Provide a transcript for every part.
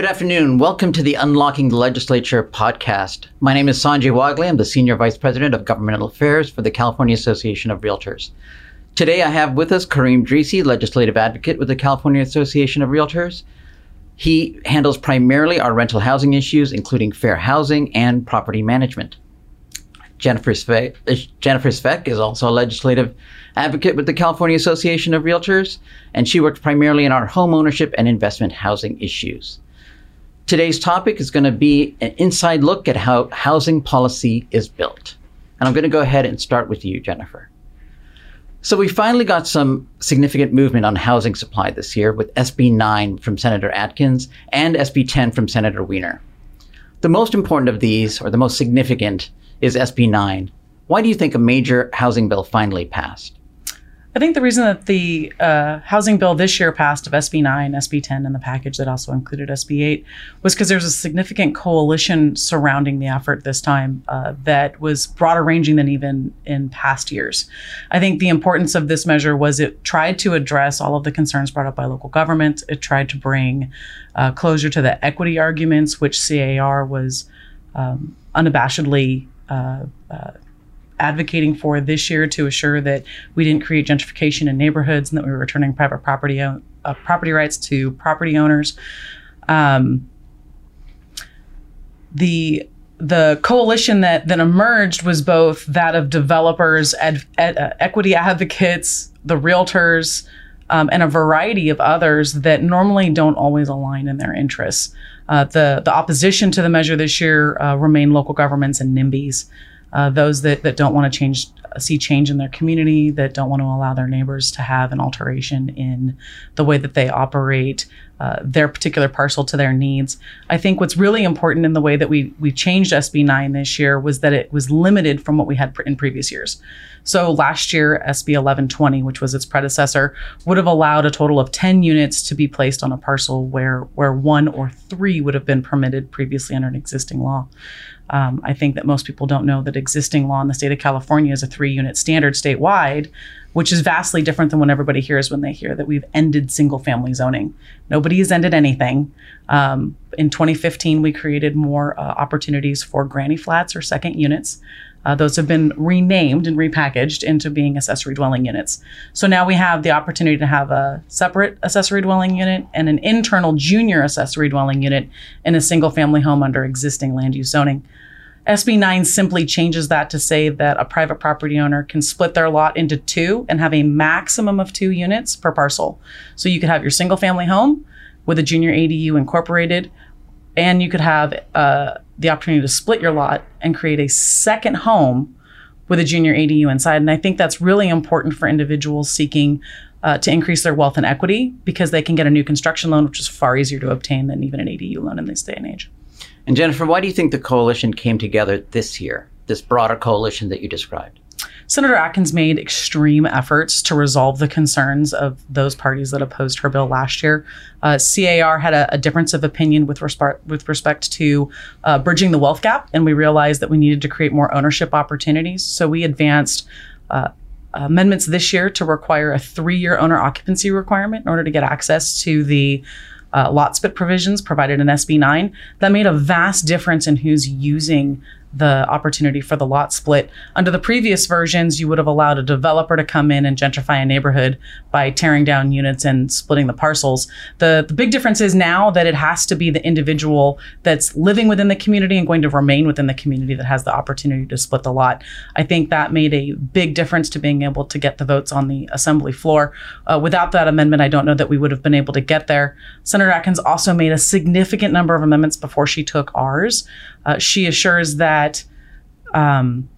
Good afternoon. Welcome to the Unlocking the Legislature podcast. My name is Sanjay Wagle. I'm the Senior Vice President of Governmental Affairs for the California Association of Realtors. Today I have with us Kareem Dreesi, Legislative Advocate with the California Association of Realtors. He handles primarily our rental housing issues, including fair housing and property management. Jennifer Svec, uh, Jennifer Svec is also a legislative advocate with the California Association of Realtors, and she works primarily in our home ownership and investment housing issues. Today's topic is going to be an inside look at how housing policy is built. And I'm going to go ahead and start with you, Jennifer. So we finally got some significant movement on housing supply this year with SB 9 from Senator Atkins and SB 10 from Senator Wiener. The most important of these, or the most significant, is SB 9. Why do you think a major housing bill finally passed? I think the reason that the uh, housing bill this year passed of SB 9, SB 10, and the package that also included SB 8 was because there's a significant coalition surrounding the effort this time uh, that was broader ranging than even in past years. I think the importance of this measure was it tried to address all of the concerns brought up by local government. It tried to bring uh, closure to the equity arguments, which CAR was um, unabashedly. Advocating for this year to assure that we didn't create gentrification in neighborhoods and that we were returning private property uh, property rights to property owners. Um, the the coalition that that emerged was both that of developers, ed, ed, uh, equity advocates, the realtors, um, and a variety of others that normally don't always align in their interests. Uh, the the opposition to the measure this year uh, remain local governments and NIMBYs uh, those that, that don't want to change see change in their community that don't want to allow their neighbors to have an alteration in the way that they operate uh, their particular parcel to their needs. I think what's really important in the way that we we changed sb 9 this year was that it was limited from what we had in previous years. So last year sb 1120 which was its predecessor would have allowed a total of 10 units to be placed on a parcel where where one or three would have been permitted previously under an existing law um, I think that most people don't know that existing law in the state of California is a three unit standard statewide, which is vastly different than what everybody hears when they hear that we've ended single family zoning. Nobody has ended anything. Um, in 2015, we created more uh, opportunities for granny flats or second units. Uh, those have been renamed and repackaged into being accessory dwelling units. So now we have the opportunity to have a separate accessory dwelling unit and an internal junior accessory dwelling unit in a single family home under existing land use zoning. SB 9 simply changes that to say that a private property owner can split their lot into two and have a maximum of two units per parcel. So you could have your single family home with a junior ADU incorporated, and you could have uh, the opportunity to split your lot and create a second home with a junior ADU inside. And I think that's really important for individuals seeking uh, to increase their wealth and equity because they can get a new construction loan, which is far easier to obtain than even an ADU loan in this day and age. And Jennifer, why do you think the coalition came together this year, this broader coalition that you described? Senator Atkins made extreme efforts to resolve the concerns of those parties that opposed her bill last year. Uh, CAR had a, a, difference of opinion with respect with respect to uh, bridging the wealth gap, and we realized that we needed to create more ownership opportunities. So we advanced. Uh, amendments this year to require a three-year owner occupancy requirement in order to get access to the uh, lot split provisions provided in SB 9 that made a vast difference in who's using the opportunity for the lot split. Under the previous versions, you would have allowed a developer to come in and gentrify a neighborhood by tearing down units and splitting the parcels. The, the big difference is now that it has to be the individual that's living within the community and going to remain within the community that has the opportunity to split the lot. I think that made a big difference to being able to get the votes on the assembly floor. Uh, without that amendment, I don't know that we would have been able to get there. Senator Atkins also made a significant number of amendments before she took ours. Uh, she assures that um,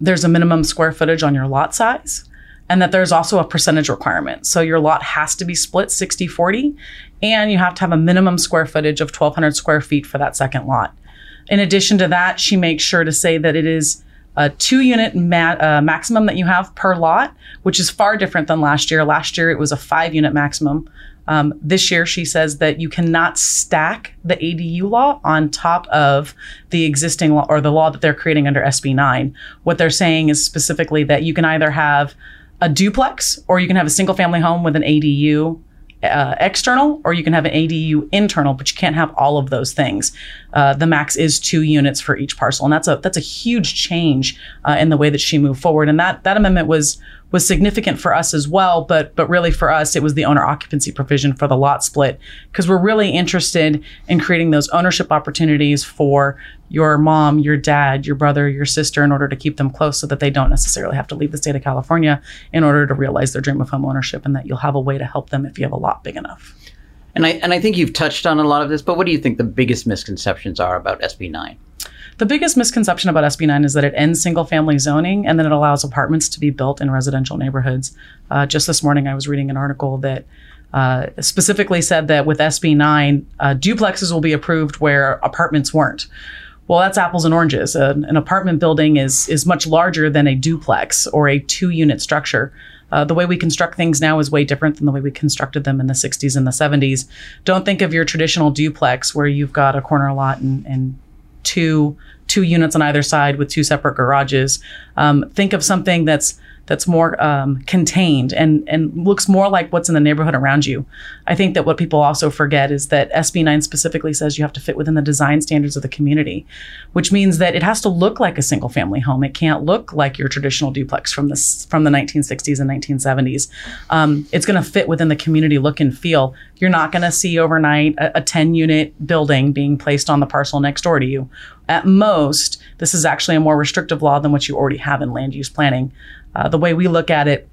there's a minimum square footage on your lot size and that there's also a percentage requirement. So your lot has to be split 60 40, and you have to have a minimum square footage of 1,200 square feet for that second lot. In addition to that, she makes sure to say that it is a two unit ma- uh, maximum that you have per lot, which is far different than last year. Last year, it was a five unit maximum. Um, this year, she says that you cannot stack the ADU law on top of the existing law or the law that they're creating under SB 9. What they're saying is specifically that you can either have a duplex or you can have a single family home with an ADU uh, external or you can have an ADU internal, but you can't have all of those things. Uh, the max is two units for each parcel, and that's a that's a huge change uh, in the way that she moved forward. And that that amendment was was significant for us as well, but but really for us it was the owner occupancy provision for the lot split because we're really interested in creating those ownership opportunities for your mom, your dad, your brother, your sister in order to keep them close so that they don't necessarily have to leave the state of California in order to realize their dream of home ownership and that you'll have a way to help them if you have a lot big enough. And I and I think you've touched on a lot of this, but what do you think the biggest misconceptions are about SB 9? The biggest misconception about SB9 is that it ends single family zoning and then it allows apartments to be built in residential neighborhoods. Uh, just this morning, I was reading an article that uh, specifically said that with SB9, uh, duplexes will be approved where apartments weren't. Well, that's apples and oranges. an apartment building is is much larger than a duplex or a two unit structure. Uh, the way we construct things now is way different than the way we constructed them in the 60s and the 70s. Don't think of your traditional duplex where you've got a corner lot and, and two two units on either side with two separate garages. Um, think of something that's that's more um, contained and and looks more like what's in the neighborhood around you. I think that what people also forget is that SB9 specifically says you have to fit within the design standards of the community, which means that it has to look like a single family home. It can't look like your traditional duplex from the from the 1960s and 1970s. Um, it's going to fit within the community look and feel. You're not going to see overnight a, a 10 unit building being placed on the parcel next door to you. At most, this is actually a more restrictive law than what you already have in land use planning. Uh, the way we look at it,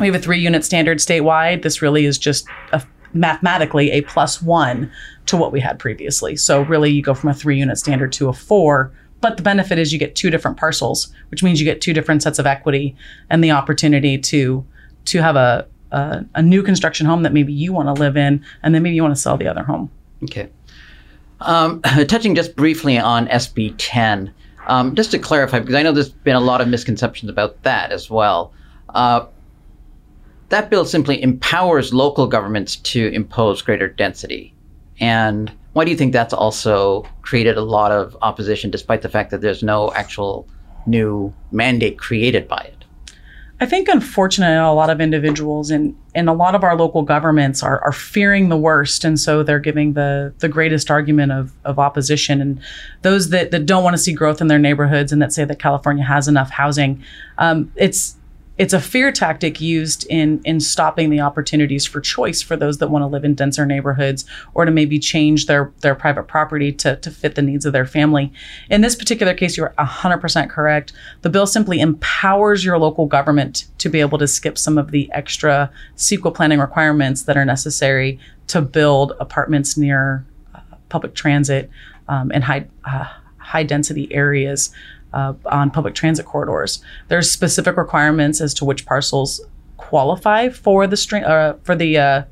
we have a three unit standard statewide. This really is just a, mathematically a plus one to what we had previously. So, really, you go from a three unit standard to a four. But the benefit is you get two different parcels, which means you get two different sets of equity and the opportunity to to have a, a, a new construction home that maybe you want to live in, and then maybe you want to sell the other home. Okay. Um, touching just briefly on SB 10, um, just to clarify, because I know there's been a lot of misconceptions about that as well. Uh, that bill simply empowers local governments to impose greater density. And why do you think that's also created a lot of opposition, despite the fact that there's no actual new mandate created by it? I think, unfortunately, a lot of individuals and, and a lot of our local governments are, are fearing the worst. And so they're giving the, the greatest argument of, of opposition. And those that, that don't want to see growth in their neighborhoods and that say that California has enough housing, um, it's it's a fear tactic used in in stopping the opportunities for choice for those that want to live in denser neighborhoods or to maybe change their their private property to, to fit the needs of their family. In this particular case, you're 100% correct. The bill simply empowers your local government to be able to skip some of the extra CEQA planning requirements that are necessary to build apartments near uh, public transit um, and high uh, high density areas uh, on public transit corridors. There's specific requirements as to which parcels qualify for the string uh, for the uh,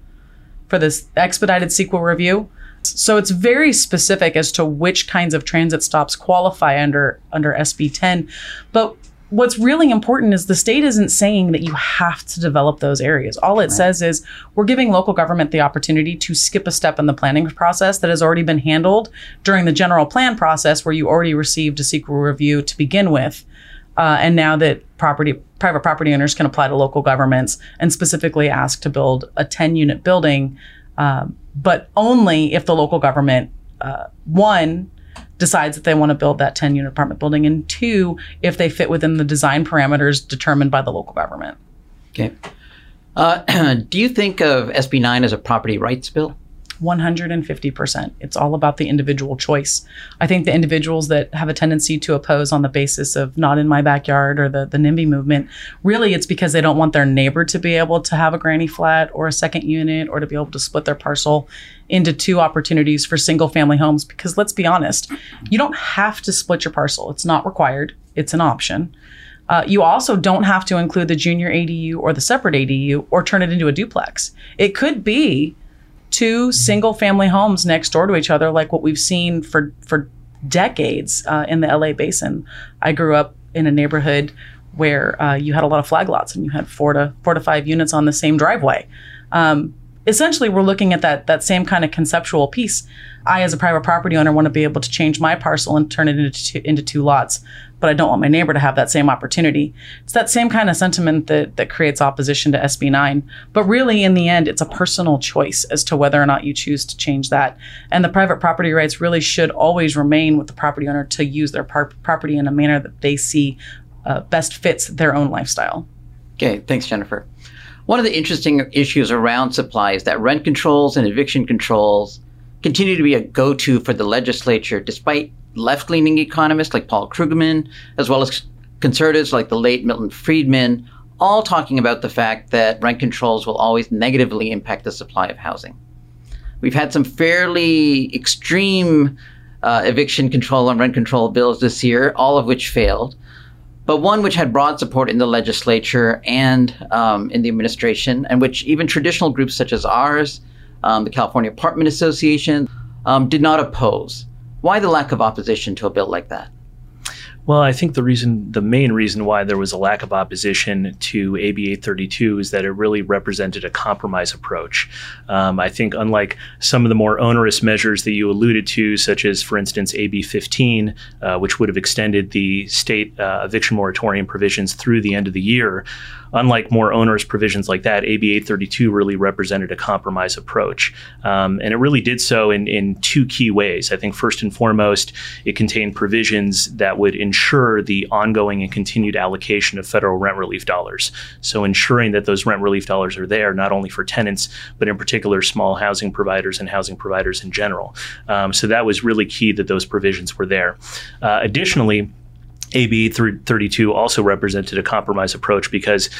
for this expedited CEQA review. So it's very specific as to which kinds of transit stops qualify under under SB 10. But what's really important is the state isn't saying that you have to develop those areas. All it right. says is we're giving local government the opportunity to skip a step in the planning process that has already been handled during the general plan process where you already received a CEQA review to begin with. Uh, and now that property private property owners can apply to local governments and specifically ask to build a 10 unit building, um, but only if the local government, uh, one, decides that they want to build that 10 unit apartment building, and two, if they fit within the design parameters determined by the local government. Okay. Uh, do you think of SB 9 as a property rights bill? 150%. It's all about the individual choice. I think the individuals that have a tendency to oppose on the basis of not in my backyard or the, the NIMBY movement, really it's because they don't want their neighbor to be able to have a granny flat or a second unit or to be able to split their parcel into two opportunities for single family homes. Because let's be honest, you don't have to split your parcel, it's not required, it's an option. Uh, you also don't have to include the junior ADU or the separate ADU or turn it into a duplex. It could be two single family homes next door to each other, like what we've seen for for decades uh, in the LA basin. I grew up in a neighborhood where uh, you had a lot of flag lots and you had four to four to five units on the same driveway. Um, essentially we're looking at that that same kind of conceptual piece. I, as a private property owner, want to be able to change my parcel and turn it into two, into two lots, but I don't want my neighbor to have that same opportunity. It's that same kind of sentiment that that creates opposition to SB nine. But really, in the end, it's a personal choice as to whether or not you choose to change that. And the private property rights really should always remain with the property owner to use their par- property in a manner that they see uh, best fits their own lifestyle. Okay, thanks, Jennifer. One of the interesting issues around supply is that rent controls and eviction controls continue to be a go to for the legislature, despite left leaning economists like Paul Krugman, as well as conservatives like the late Milton Friedman, all talking about the fact that rent controls will always negatively impact the supply of housing. We've had some fairly extreme uh, eviction control and rent control bills this year, all of which failed but one which had broad support in the legislature and um, in the administration, and which even traditional groups such as ours, um, the California Apartment Association, um, did not oppose. Why the lack of opposition to a bill like that? Well, I think the reason, the main reason why there was a lack of opposition to AB 832 is that it really represented a compromise approach. Um, I think, unlike some of the more onerous measures that you alluded to, such as, for instance, AB 15, uh, which would have extended the state uh, eviction moratorium provisions through the end of the year, unlike more onerous provisions like that, AB 832 really represented a compromise approach. Um, and it really did so in, in two key ways. I think, first and foremost, it contained provisions that would ensure the ongoing and continued allocation of federal rent relief dollars. So, ensuring that those rent relief dollars are there, not only for tenants, but in particular small housing providers and housing providers in general. Um, so, that was really key that those provisions were there. Uh, additionally, AB 32 also represented a compromise approach because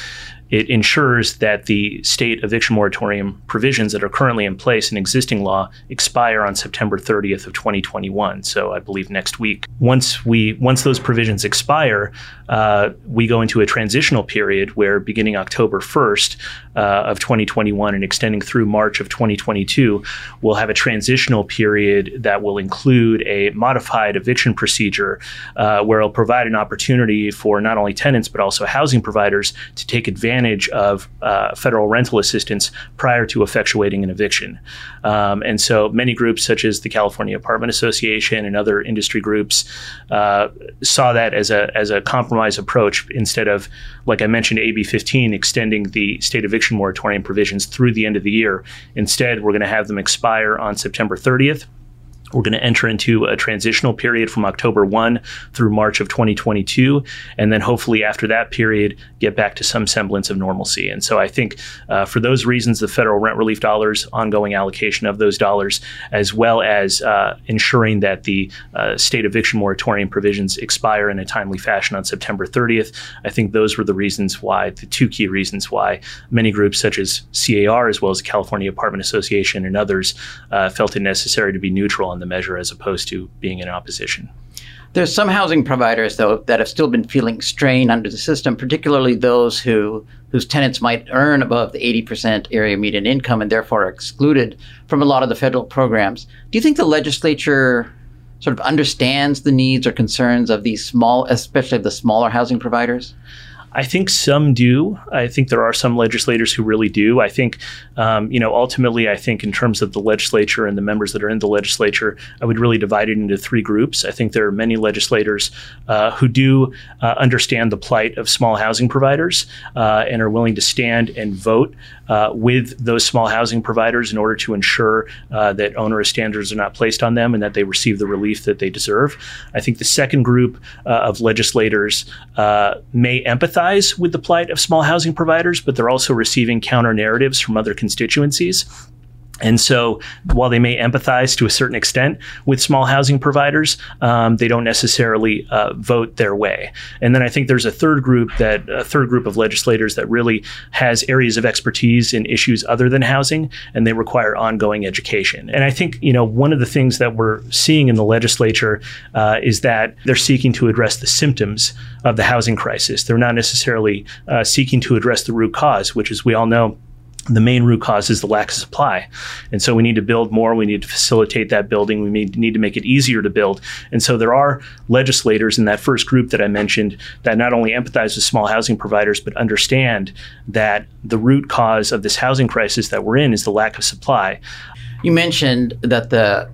it ensures that the state eviction moratorium provisions that are currently in place in existing law expire on September 30th of 2021. So I believe next week. Once we once those provisions expire, uh, we go into a transitional period where beginning October 1st uh, of 2021 and extending through March of 2022, we'll have a transitional period that will include a modified eviction procedure uh, where it'll provide an opportunity for not only tenants but also housing providers to take advantage advantage of uh, federal rental assistance prior to effectuating an eviction. Um, and so many groups, such as the California Apartment Association and other industry groups, uh, saw that as a, as a compromise approach instead of, like I mentioned, AB 15 extending the state eviction moratorium provisions through the end of the year. Instead, we're going to have them expire on September 30th. We're going to enter into a transitional period from October 1 through March of 2022. And then hopefully after that period, get back to some semblance of normalcy. And so I think uh, for those reasons, the federal rent relief dollars, ongoing allocation of those dollars, as well as uh, ensuring that the uh, state eviction moratorium provisions expire in a timely fashion on September 30th, I think those were the reasons why, the two key reasons why many groups such as CAR, as well as the California Apartment Association and others, uh, felt it necessary to be neutral on the measure as opposed to being in opposition. There's some housing providers, though, that have still been feeling strain under the system, particularly those who whose tenants might earn above the 80% area median income and therefore are excluded from a lot of the federal programs. Do you think the legislature sort of understands the needs or concerns of these small, especially the smaller housing providers? I think some do. I think there are some legislators who really do. I think, um, you know, ultimately, I think in terms of the legislature and the members that are in the legislature, I would really divide it into three groups. I think there are many legislators uh, who do uh, understand the plight of small housing providers uh, and are willing to stand and vote uh, with those small housing providers in order to ensure uh, that onerous standards are not placed on them and that they receive the relief that they deserve. I think the second group uh, of legislators may empathize empathize with the plight of small housing providers, but they're also receiving counter narratives from other constituencies. And so, while they may empathize to a certain extent with small housing providers, um, they don't necessarily uh, vote their way. And then I think there's a third group that a third group of legislators that really has areas of expertise in issues other than housing, and they require ongoing education. And I think you know one of the things that we're seeing in the legislature uh, is that they're seeking to address the symptoms of the housing crisis. They're not necessarily uh, seeking to address the root cause, which, as we all know, the main root cause is the lack of supply. And so we need to build more. We need to facilitate that building. We need, to make it easier to build. And so there are legislators in that first group that I mentioned that not only empathize with small housing providers, but understand that the root cause of this housing crisis that we're in is the lack of supply. You mentioned that the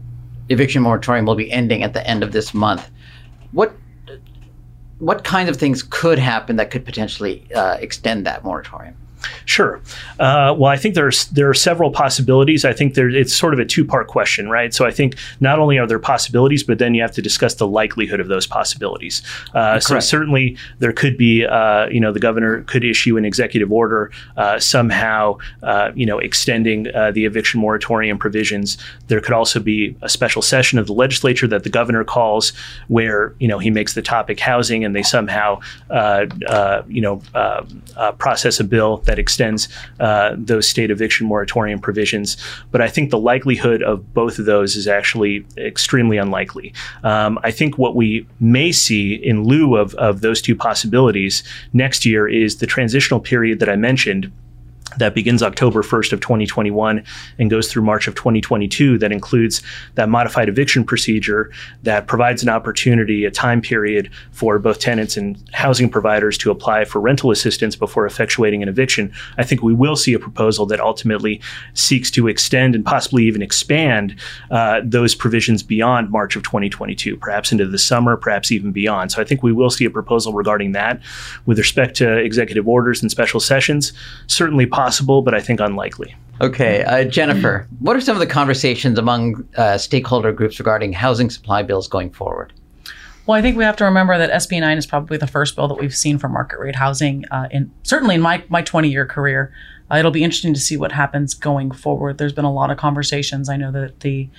eviction moratorium will be ending at the end of this month. What what kinds of things could happen that could potentially uh, extend that moratorium? Sure. Uh, well, I think there's there are several possibilities. I think there it's sort of a two part question, right? So I think not only are there possibilities, but then you have to discuss the likelihood of those possibilities. Uh, so certainly there could be, uh, you know, the governor could issue an executive order uh, somehow, uh, you know, extending uh, the eviction moratorium provisions. There could also be a special session of the legislature that the governor calls, where you know he makes the topic housing, and they somehow, you know, process a bill that extends uh, those state eviction moratorium provisions. But I think the likelihood of both of those is actually extremely unlikely. Um, I think what we may see in lieu of, of those two possibilities next year is the transitional period that I mentioned that begins October 1st of 2021 and goes through March of 2022 that includes that modified eviction procedure that provides an opportunity, a time period for both tenants and housing providers to apply for rental assistance before effectuating an eviction. I think we will see a proposal that ultimately seeks to extend and possibly even expand uh, those provisions beyond March of 2022, perhaps into the summer, perhaps even beyond. So I think we will see a proposal regarding that. With respect to executive orders and special sessions, certainly possible, but I think unlikely. Okay, uh, Jennifer, what are some of the conversations among uh, stakeholder groups regarding housing supply bills going forward? Well, I think we have to remember that SB 9 is probably the first bill that we've seen for market rate housing uh, in certainly in my my 20 year career. Uh, it'll be interesting to see what happens going forward. There's been a lot of conversations. I know that the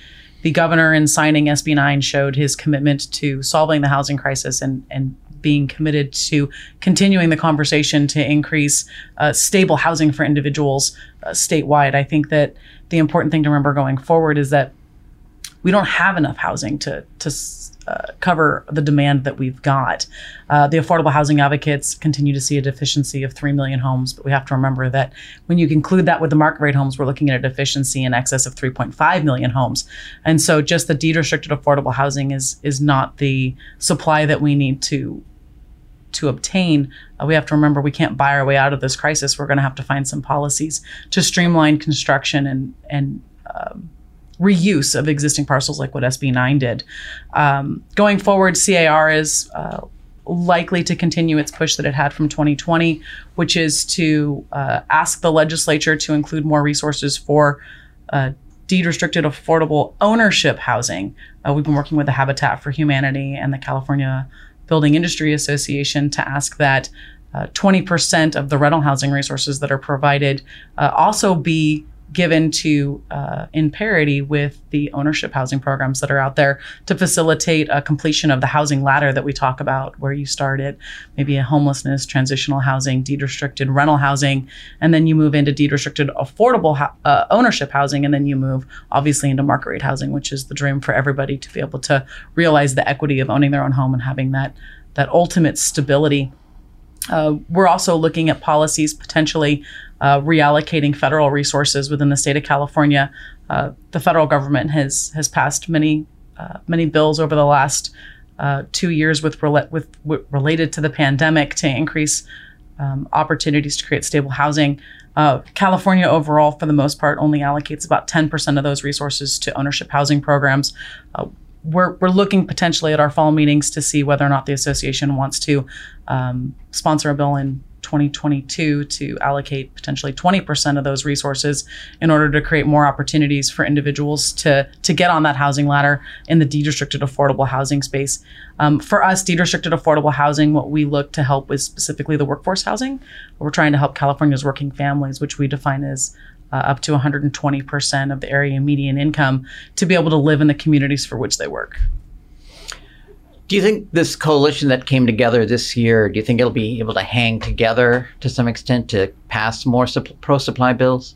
the governor in signing SB 9 showed his commitment to solving the housing crisis and and being committed to continuing the conversation to increase uh, stable housing for individuals uh, statewide. I think that the important thing to remember going forward is that we don't have enough housing to to uh, cover the demand that we've got. Uh, the affordable housing advocates continue to see a deficiency of 3 million homes, but we have to remember that when you conclude that with the market rate homes, we're looking at a deficiency in excess of 3.5 million homes. And so just the deed restricted affordable housing is is not the supply that we need to to obtain, uh, we have to remember we can't buy our way out of this crisis. We're going to have to find some policies to streamline construction and and um, reuse of existing parcels, like what SB 9 did. Um, going forward, CAR is uh, likely to continue its push that it had from 2020, which is to uh, ask the legislature to include more resources for uh, deed restricted affordable ownership housing. Uh, we've been working with the Habitat for Humanity and the California Building Industry Association to ask that uh, 20% of the rental housing resources that are provided uh, also be given to uh, in parity with the ownership housing programs that are out there to facilitate a completion of the housing ladder that we talk about where you start at maybe a homelessness transitional housing deed restricted rental housing and then you move into deed restricted affordable uh, ownership housing and then you move obviously into market rate housing which is the dream for everybody to be able to realize the equity of owning their own home and having that that ultimate stability uh, we're also looking at policies potentially uh, reallocating federal resources within the state of California. Uh, the federal government has has passed many uh, many bills over the last uh, two years with, with, with related to the pandemic to increase um, opportunities to create stable housing. Uh, California overall, for the most part, only allocates about 10% of those resources to ownership housing programs. We're, we're looking potentially at our fall meetings to see whether or not the association wants to um, sponsor a bill in 2022 to allocate potentially 20% of those resources in order to create more opportunities for individuals to, to get on that housing ladder in the deed restricted affordable housing space. Um, for us, deed restricted affordable housing, what we look to help with specifically the workforce housing. We're trying to help California's working families, which we define as uh, up to 120% of the area median income to be able to live in the communities for which they work. Do you think this coalition that came together this year, do you think it'll be able to hang together to some extent to pass more pro supply bills?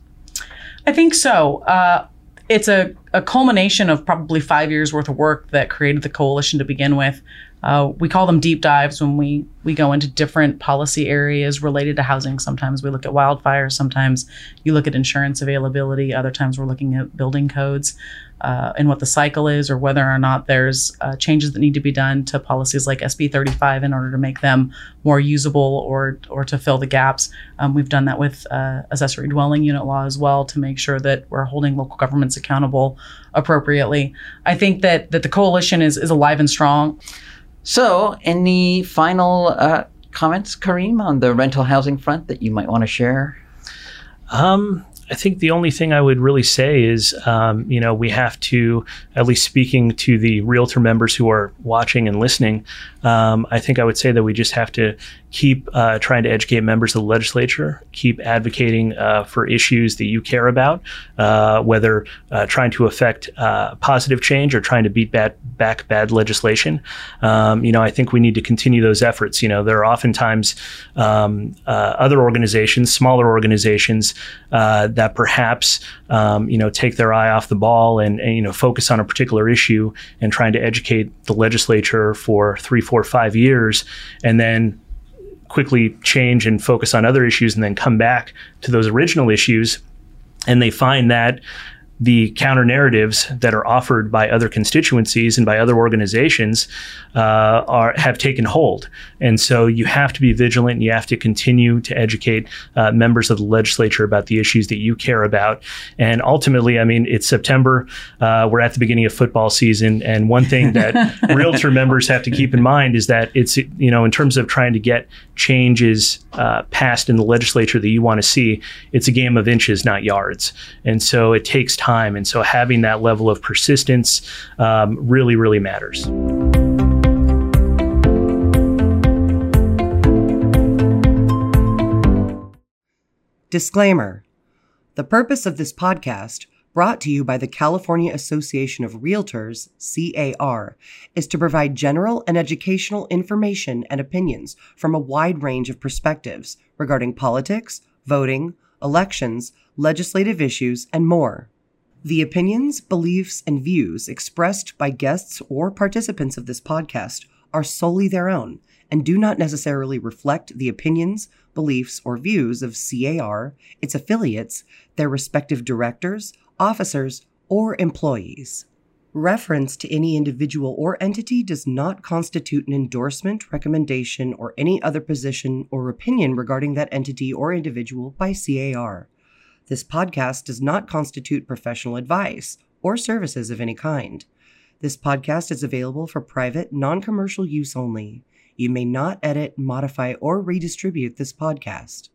I think so. Uh, it's a, a culmination of probably five years worth of work that created the coalition to begin with. Uh, we call them deep dives when we we go into different policy areas related to housing. Sometimes we look at wildfires. Sometimes you look at insurance availability. Other times we're looking at building codes uh, and what the cycle is, or whether or not there's uh, changes that need to be done to policies like SB 35 in order to make them more usable or or to fill the gaps. Um, we've done that with uh, accessory dwelling unit law as well to make sure that we're holding local governments accountable appropriately. I think that that the coalition is is alive and strong. So, any final uh, comments, Kareem, on the rental housing front that you might want to share? Um, I think the only thing I would really say is, um, you know, we have to, at least speaking to the realtor members who are watching and listening, um, I think I would say that we just have to keep uh, trying to educate members of the legislature, keep advocating uh, for issues that you care about, uh, whether uh, trying to affect uh, positive change or trying to beat bad, back bad legislation. Um, you know, I think we need to continue those efforts. You know, there are oftentimes um, uh, other organizations, smaller organizations, that perhaps um, you know take their eye off the ball and, and you know focus on a particular issue and trying to educate the legislature for three, four, five years, and then quickly change and focus on other issues and then come back to those original issues. And they find that the counter narratives that are offered by other constituencies and by other organizations uh, are have taken hold. And so you have to be vigilant. And you have to continue to educate uh, members of the legislature about the issues that you care about. And ultimately, I mean, it's September. Uh, we're at the beginning of football season, and one thing that realtor members have to keep in mind is that it's you know in terms of trying to get changes uh, passed in the legislature that you want to see, it's a game of inches, not yards. And so it takes time. And so having that level of persistence um, really, really matters. Disclaimer The purpose of this podcast, brought to you by the California Association of Realtors, CAR, is to provide general and educational information and opinions from a wide range of perspectives regarding politics, voting, elections, legislative issues, and more. The opinions, beliefs, and views expressed by guests or participants of this podcast are solely their own and do not necessarily reflect the opinions, beliefs, or views of CAR, its affiliates, their respective directors, officers, or employees. Reference to any individual or entity does not constitute an endorsement, recommendation, or any other position or opinion regarding that entity or individual by CAR. This podcast does not constitute professional advice or services of any kind. This podcast is available for private, non commercial use only. You may not edit, modify, or redistribute this podcast.